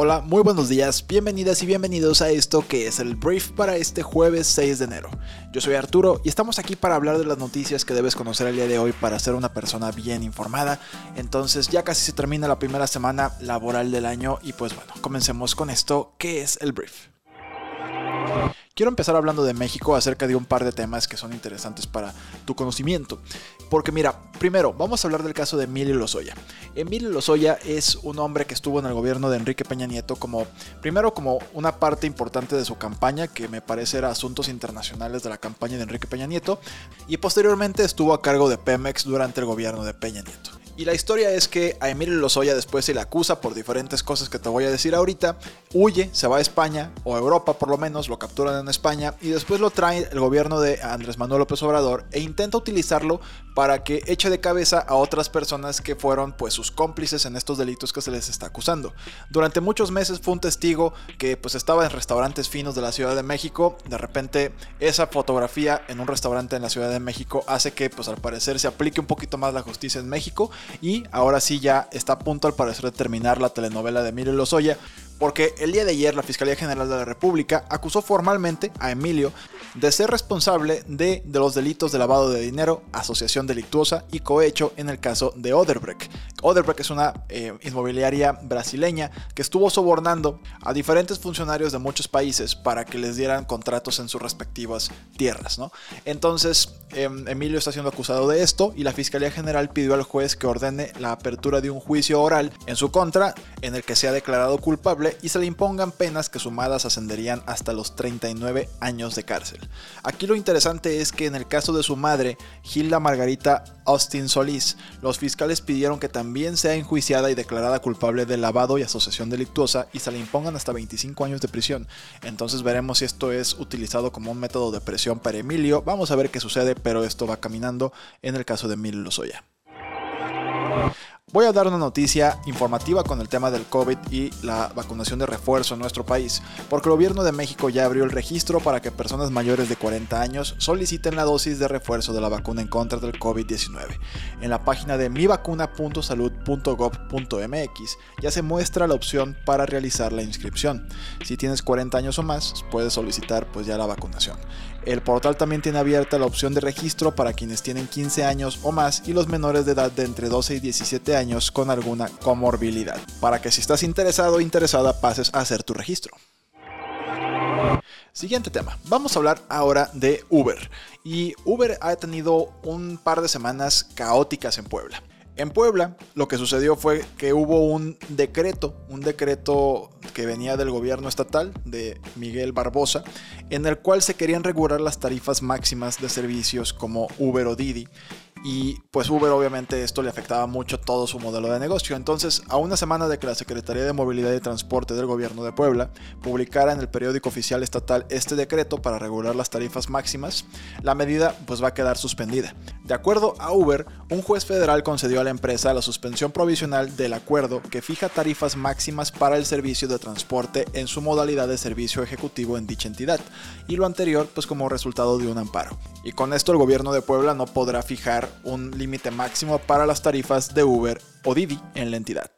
Hola, muy buenos días, bienvenidas y bienvenidos a esto que es el brief para este jueves 6 de enero. Yo soy Arturo y estamos aquí para hablar de las noticias que debes conocer el día de hoy para ser una persona bien informada. Entonces ya casi se termina la primera semana laboral del año y pues bueno, comencemos con esto que es el brief. Quiero empezar hablando de México acerca de un par de temas que son interesantes para tu conocimiento. Porque mira, primero vamos a hablar del caso de Emilio Lozoya. Emilio Lozoya es un hombre que estuvo en el gobierno de Enrique Peña Nieto como, primero como una parte importante de su campaña, que me parece era asuntos internacionales de la campaña de Enrique Peña Nieto, y posteriormente estuvo a cargo de Pemex durante el gobierno de Peña Nieto. Y la historia es que a Emilio Lozoya después se le acusa por diferentes cosas que te voy a decir ahorita, huye, se va a España o a Europa por lo menos, lo capturan en España y después lo trae el gobierno de Andrés Manuel López Obrador e intenta utilizarlo para que eche de cabeza a otras personas que fueron pues sus cómplices en estos delitos que se les está acusando. Durante muchos meses fue un testigo que pues estaba en restaurantes finos de la Ciudad de México, de repente esa fotografía en un restaurante en la Ciudad de México hace que pues al parecer se aplique un poquito más la justicia en México y ahora sí ya está a punto al parecer de terminar la telenovela de Emilio Lozoya, porque el día de ayer la Fiscalía General de la República acusó formalmente a Emilio de ser responsable de, de, los delitos de lavado de dinero, asociación delictuosa y cohecho en el caso de Oderbrecht. Oderbrecht es una eh, inmobiliaria brasileña que estuvo sobornando a diferentes funcionarios de muchos países para que les dieran contratos en sus respectivas tierras. ¿no? Entonces, eh, Emilio está siendo acusado de esto y la Fiscalía General pidió al juez que ordene la apertura de un juicio oral en su contra en el que sea declarado culpable y se le impongan penas que sumadas ascenderían hasta los 39 años de cárcel. Aquí lo interesante es que en el caso de su madre, Gilda Margarita Austin Solís, los fiscales pidieron que también sea enjuiciada y declarada culpable de lavado y asociación delictuosa y se le impongan hasta 25 años de prisión. Entonces veremos si esto es utilizado como un método de presión para Emilio. Vamos a ver qué sucede, pero esto va caminando en el caso de Emilio Lozoya. Voy a dar una noticia informativa con el tema del COVID y la vacunación de refuerzo en nuestro país, porque el gobierno de México ya abrió el registro para que personas mayores de 40 años soliciten la dosis de refuerzo de la vacuna en contra del COVID-19. En la página de mivacuna.salud.gov.mx ya se muestra la opción para realizar la inscripción. Si tienes 40 años o más, puedes solicitar pues ya la vacunación. El portal también tiene abierta la opción de registro para quienes tienen 15 años o más y los menores de edad de entre 12 y 17 años con alguna comorbilidad, para que si estás interesado o interesada pases a hacer tu registro. Siguiente tema, vamos a hablar ahora de Uber. Y Uber ha tenido un par de semanas caóticas en Puebla. En Puebla lo que sucedió fue que hubo un decreto, un decreto que venía del gobierno estatal de Miguel Barbosa, en el cual se querían regular las tarifas máximas de servicios como Uber o Didi y pues Uber obviamente esto le afectaba mucho todo su modelo de negocio. Entonces, a una semana de que la Secretaría de Movilidad y Transporte del Gobierno de Puebla publicara en el periódico oficial estatal este decreto para regular las tarifas máximas, la medida pues va a quedar suspendida. De acuerdo a Uber, un juez federal concedió a la empresa la suspensión provisional del acuerdo que fija tarifas máximas para el servicio de transporte en su modalidad de servicio ejecutivo en dicha entidad, y lo anterior pues como resultado de un amparo. Y con esto el gobierno de Puebla no podrá fijar un límite máximo para las tarifas de Uber o Didi en la entidad.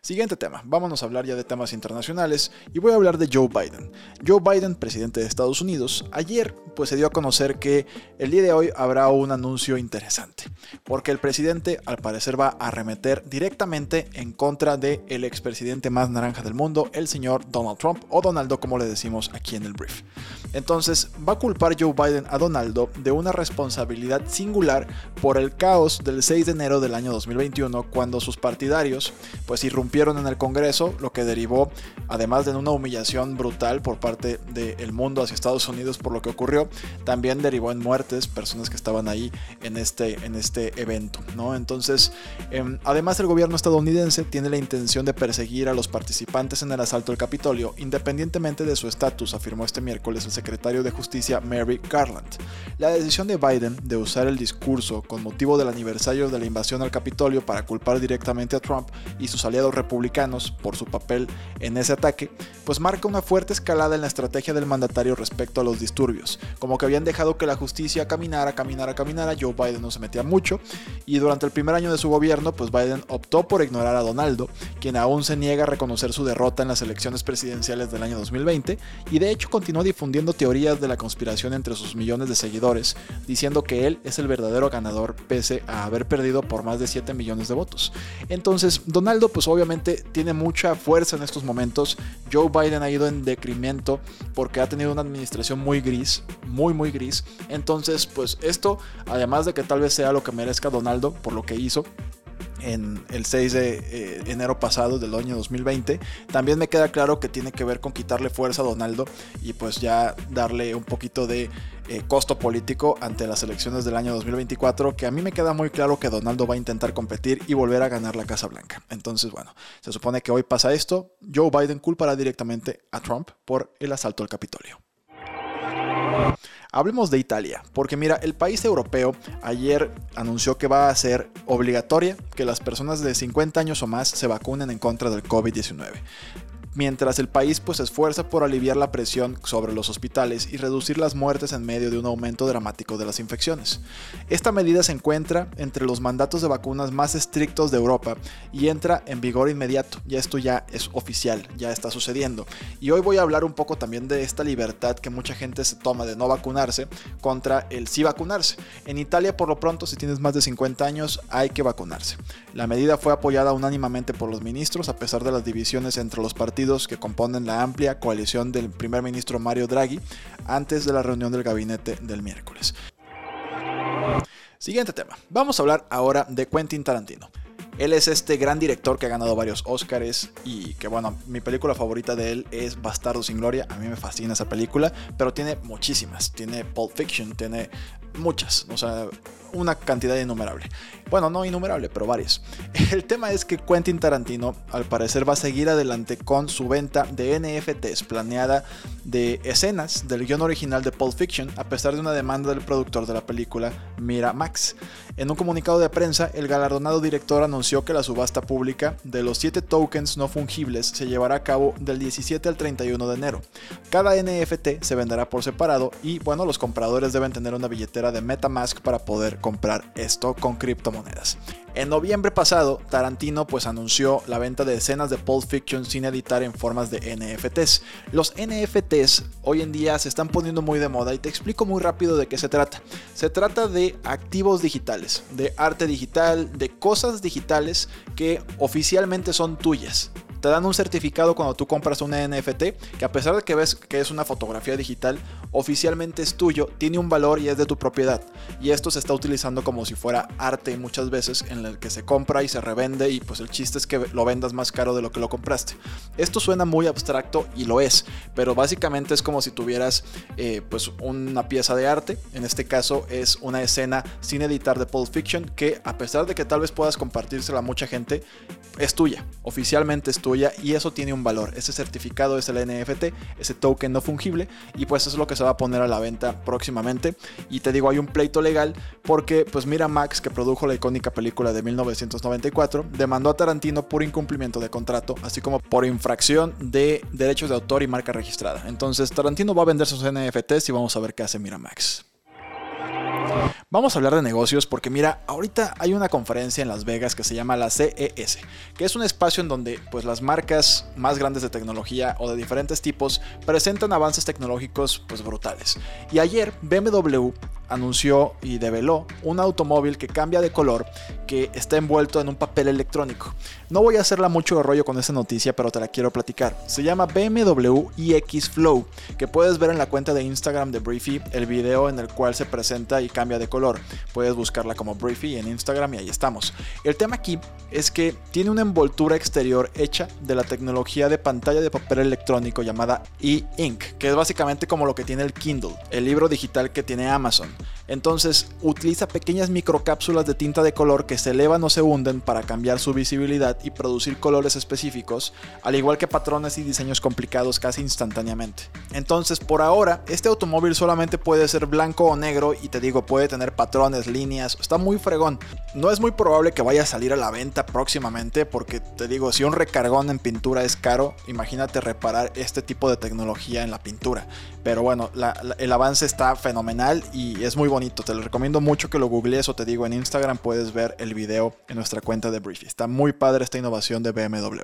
Siguiente tema, vámonos a hablar ya de temas internacionales y voy a hablar de Joe Biden. Joe Biden, presidente de Estados Unidos, ayer pues se dio a conocer que el día de hoy habrá un anuncio interesante, porque el presidente al parecer va a arremeter directamente en contra del el expresidente más naranja del mundo, el señor Donald Trump o Donaldo como le decimos aquí en el brief. Entonces va a culpar Joe Biden a Donaldo de una responsabilidad singular por el caos del 6 de enero del año 2021 cuando sus partidarios pues irrumpieron en el Congreso, lo que derivó, además de una humillación brutal por parte del mundo hacia Estados Unidos por lo que ocurrió, también derivó en muertes, personas que estaban ahí en este, en este evento. ¿no? Entonces, eh, además el gobierno estadounidense tiene la intención de perseguir a los participantes en el asalto al Capitolio, independientemente de su estatus, afirmó este miércoles secretario de Justicia Mary Garland. La decisión de Biden de usar el discurso con motivo del aniversario de la invasión al Capitolio para culpar directamente a Trump y sus aliados republicanos por su papel en ese ataque, pues marca una fuerte escalada en la estrategia del mandatario respecto a los disturbios, como que habían dejado que la justicia caminara, caminara, caminara, Joe Biden no se metía mucho y durante el primer año de su gobierno, pues Biden optó por ignorar a Donaldo, quien aún se niega a reconocer su derrota en las elecciones presidenciales del año 2020 y de hecho continuó difundiendo teorías de la conspiración entre sus millones de seguidores diciendo que él es el verdadero ganador pese a haber perdido por más de 7 millones de votos. Entonces, Donaldo pues obviamente tiene mucha fuerza en estos momentos. Joe Biden ha ido en decremento porque ha tenido una administración muy gris, muy muy gris. Entonces, pues esto, además de que tal vez sea lo que merezca Donaldo por lo que hizo, en el 6 de eh, enero pasado del año 2020. También me queda claro que tiene que ver con quitarle fuerza a Donaldo y pues ya darle un poquito de eh, costo político ante las elecciones del año 2024, que a mí me queda muy claro que Donaldo va a intentar competir y volver a ganar la Casa Blanca. Entonces, bueno, se supone que hoy pasa esto. Joe Biden culpará directamente a Trump por el asalto al Capitolio. Hablemos de Italia, porque mira, el país europeo ayer anunció que va a ser obligatoria que las personas de 50 años o más se vacunen en contra del COVID-19 mientras el país pues se esfuerza por aliviar la presión sobre los hospitales y reducir las muertes en medio de un aumento dramático de las infecciones. Esta medida se encuentra entre los mandatos de vacunas más estrictos de Europa y entra en vigor inmediato, ya esto ya es oficial, ya está sucediendo. Y hoy voy a hablar un poco también de esta libertad que mucha gente se toma de no vacunarse contra el sí vacunarse. En Italia por lo pronto si tienes más de 50 años hay que vacunarse. La medida fue apoyada unánimemente por los ministros a pesar de las divisiones entre los partidos que componen la amplia coalición del primer ministro Mario Draghi antes de la reunión del gabinete del miércoles. Siguiente tema. Vamos a hablar ahora de Quentin Tarantino. Él es este gran director que ha ganado varios Oscars y que bueno, mi película favorita de él es Bastardo sin Gloria. A mí me fascina esa película, pero tiene muchísimas. Tiene Pulp Fiction, tiene muchas, o sea, una cantidad innumerable. Bueno, no innumerable, pero varias. El tema es que Quentin Tarantino al parecer va a seguir adelante con su venta de NFTs planeada de escenas del guion original de Pulp Fiction, a pesar de una demanda del productor de la película, Mira Max. En un comunicado de prensa, el galardonado director anunció que la subasta pública de los 7 tokens no fungibles se llevará a cabo del 17 al 31 de enero. Cada NFT se venderá por separado y bueno, los compradores deben tener una billetera de MetaMask para poder comprar esto con criptomonedas. En noviembre pasado, Tarantino pues anunció la venta de escenas de Pulp Fiction sin editar en formas de NFTs. Los NFTs hoy en día se están poniendo muy de moda y te explico muy rápido de qué se trata. Se trata de activos digitales, de arte digital, de cosas digitales que oficialmente son tuyas te dan un certificado cuando tú compras un NFT que a pesar de que ves que es una fotografía digital, oficialmente es tuyo, tiene un valor y es de tu propiedad. Y esto se está utilizando como si fuera arte muchas veces en el que se compra y se revende y pues el chiste es que lo vendas más caro de lo que lo compraste. Esto suena muy abstracto y lo es, pero básicamente es como si tuvieras eh, pues una pieza de arte, en este caso es una escena sin editar de Pulp Fiction que a pesar de que tal vez puedas compartírsela a mucha gente, es tuya, oficialmente es tuya y eso tiene un valor. Ese certificado es el NFT, ese token no fungible y pues es lo que se va a poner a la venta próximamente. Y te digo, hay un pleito legal porque pues mira Max que produjo la icónica película de 1994 demandó a Tarantino por incumplimiento de contrato, así como por infracción de derechos de autor y marca registrada. Entonces Tarantino va a vender sus NFTs y vamos a ver qué hace Miramax. Vamos a hablar de negocios porque mira, ahorita hay una conferencia en Las Vegas que se llama la CES, que es un espacio en donde pues las marcas más grandes de tecnología o de diferentes tipos presentan avances tecnológicos pues brutales. Y ayer BMW anunció y develó un automóvil que cambia de color, que está envuelto en un papel electrónico. No voy a hacerla mucho de rollo con esa noticia, pero te la quiero platicar. Se llama BMW iX Flow, que puedes ver en la cuenta de Instagram de Briefy el video en el cual se presenta y cambia de color. Puedes buscarla como Briefy en Instagram y ahí estamos. El tema aquí es que tiene una envoltura exterior hecha de la tecnología de pantalla de papel electrónico llamada e-ink, que es básicamente como lo que tiene el Kindle, el libro digital que tiene Amazon. Entonces utiliza pequeñas microcápsulas de tinta de color que se elevan o se hunden para cambiar su visibilidad y producir colores específicos, al igual que patrones y diseños complicados casi instantáneamente. Entonces por ahora este automóvil solamente puede ser blanco o negro y te digo puede tener patrones, líneas, está muy fregón. No es muy probable que vaya a salir a la venta próximamente porque te digo si un recargón en pintura es caro, imagínate reparar este tipo de tecnología en la pintura. Pero bueno, el avance está fenomenal y es muy bonito. Te lo recomiendo mucho que lo googlees o te digo en Instagram puedes ver el video en nuestra cuenta de Briefy. Está muy padre esta innovación de BMW.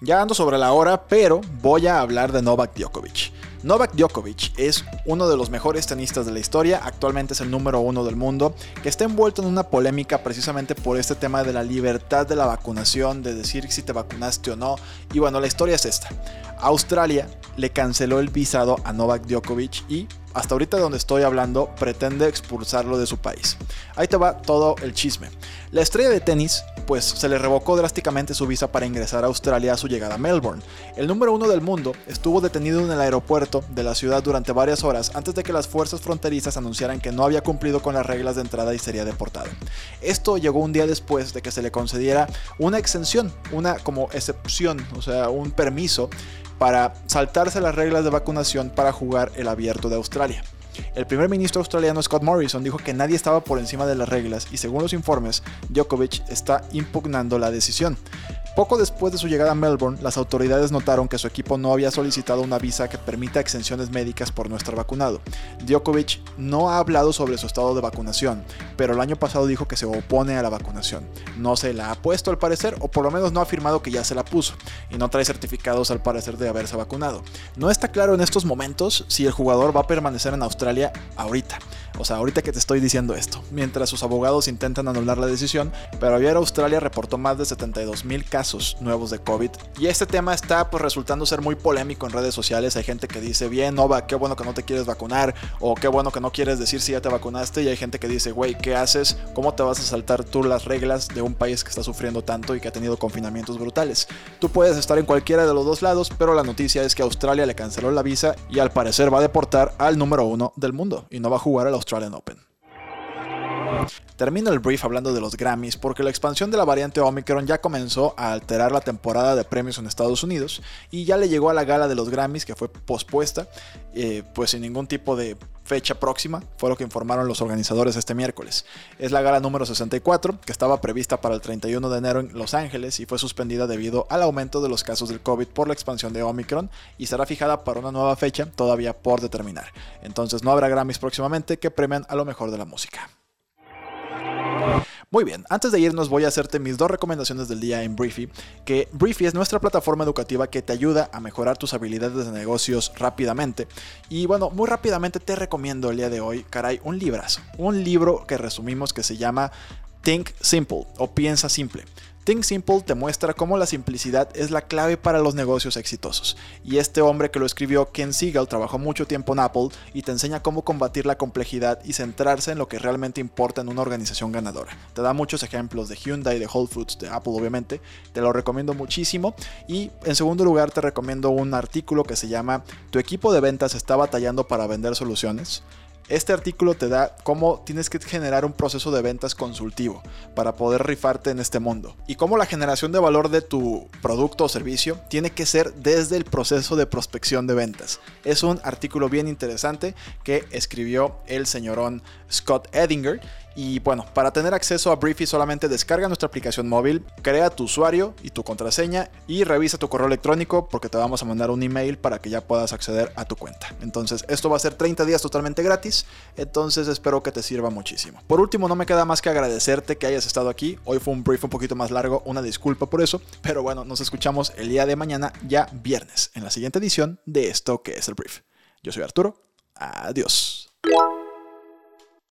Ya ando sobre la hora, pero voy a hablar de Novak Djokovic. Novak Djokovic es uno de los mejores tenistas de la historia, actualmente es el número uno del mundo, que está envuelto en una polémica precisamente por este tema de la libertad de la vacunación, de decir si te vacunaste o no. Y bueno, la historia es esta. Australia le canceló el visado a Novak Djokovic y hasta ahorita donde estoy hablando, pretende expulsarlo de su país. Ahí te va todo el chisme. La estrella de tenis, pues se le revocó drásticamente su visa para ingresar a Australia a su llegada a Melbourne. El número uno del mundo estuvo detenido en el aeropuerto de la ciudad durante varias horas antes de que las fuerzas fronterizas anunciaran que no había cumplido con las reglas de entrada y sería deportado. Esto llegó un día después de que se le concediera una exención, una como excepción, o sea, un permiso para saltarse las reglas de vacunación para jugar el abierto de Australia. El primer ministro australiano Scott Morrison dijo que nadie estaba por encima de las reglas y según los informes, Djokovic está impugnando la decisión. Poco después de su llegada a Melbourne, las autoridades notaron que su equipo no había solicitado una visa que permita exenciones médicas por no estar vacunado. Djokovic no ha hablado sobre su estado de vacunación, pero el año pasado dijo que se opone a la vacunación. No se la ha puesto al parecer, o por lo menos no ha afirmado que ya se la puso, y no trae certificados al parecer de haberse vacunado. No está claro en estos momentos si el jugador va a permanecer en Australia ahorita. O sea, ahorita que te estoy diciendo esto, mientras sus abogados intentan anular la decisión, pero ayer Australia reportó más de 72 mil casos nuevos de COVID y este tema está pues resultando ser muy polémico en redes sociales. Hay gente que dice, bien, Nova, qué bueno que no te quieres vacunar o qué bueno que no quieres decir si ya te vacunaste y hay gente que dice, güey, ¿qué haces? ¿Cómo te vas a saltar tú las reglas de un país que está sufriendo tanto y que ha tenido confinamientos brutales? Tú puedes estar en cualquiera de los dos lados, pero la noticia es que Australia le canceló la visa y al parecer va a deportar al número uno del mundo y no va a jugar a la Australian Open. Termino el brief hablando de los Grammys porque la expansión de la variante Omicron ya comenzó a alterar la temporada de premios en Estados Unidos y ya le llegó a la gala de los Grammys que fue pospuesta, eh, pues sin ningún tipo de fecha próxima, fue lo que informaron los organizadores este miércoles. Es la gala número 64, que estaba prevista para el 31 de enero en Los Ángeles y fue suspendida debido al aumento de los casos del COVID por la expansión de Omicron y será fijada para una nueva fecha todavía por determinar. Entonces no habrá Grammys próximamente que premian a lo mejor de la música. Muy bien, antes de irnos voy a hacerte mis dos recomendaciones del día en Briefy, que Briefy es nuestra plataforma educativa que te ayuda a mejorar tus habilidades de negocios rápidamente. Y bueno, muy rápidamente te recomiendo el día de hoy, caray, un librazo, un libro que resumimos que se llama Think Simple o Piensa Simple. Think Simple te muestra cómo la simplicidad es la clave para los negocios exitosos. Y este hombre que lo escribió, Ken Siegel, trabajó mucho tiempo en Apple y te enseña cómo combatir la complejidad y centrarse en lo que realmente importa en una organización ganadora. Te da muchos ejemplos de Hyundai, de Whole Foods, de Apple obviamente. Te lo recomiendo muchísimo. Y en segundo lugar te recomiendo un artículo que se llama Tu equipo de ventas está batallando para vender soluciones. Este artículo te da cómo tienes que generar un proceso de ventas consultivo para poder rifarte en este mundo y cómo la generación de valor de tu producto o servicio tiene que ser desde el proceso de prospección de ventas. Es un artículo bien interesante que escribió el señorón Scott Edinger y bueno, para tener acceso a Briefy solamente descarga nuestra aplicación móvil, crea tu usuario y tu contraseña y revisa tu correo electrónico porque te vamos a mandar un email para que ya puedas acceder a tu cuenta. Entonces, esto va a ser 30 días totalmente gratis, entonces espero que te sirva muchísimo. Por último, no me queda más que agradecerte que hayas estado aquí. Hoy fue un brief un poquito más largo, una disculpa por eso, pero bueno, nos escuchamos el día de mañana, ya viernes, en la siguiente edición de esto que es el brief. Yo soy Arturo. Adiós.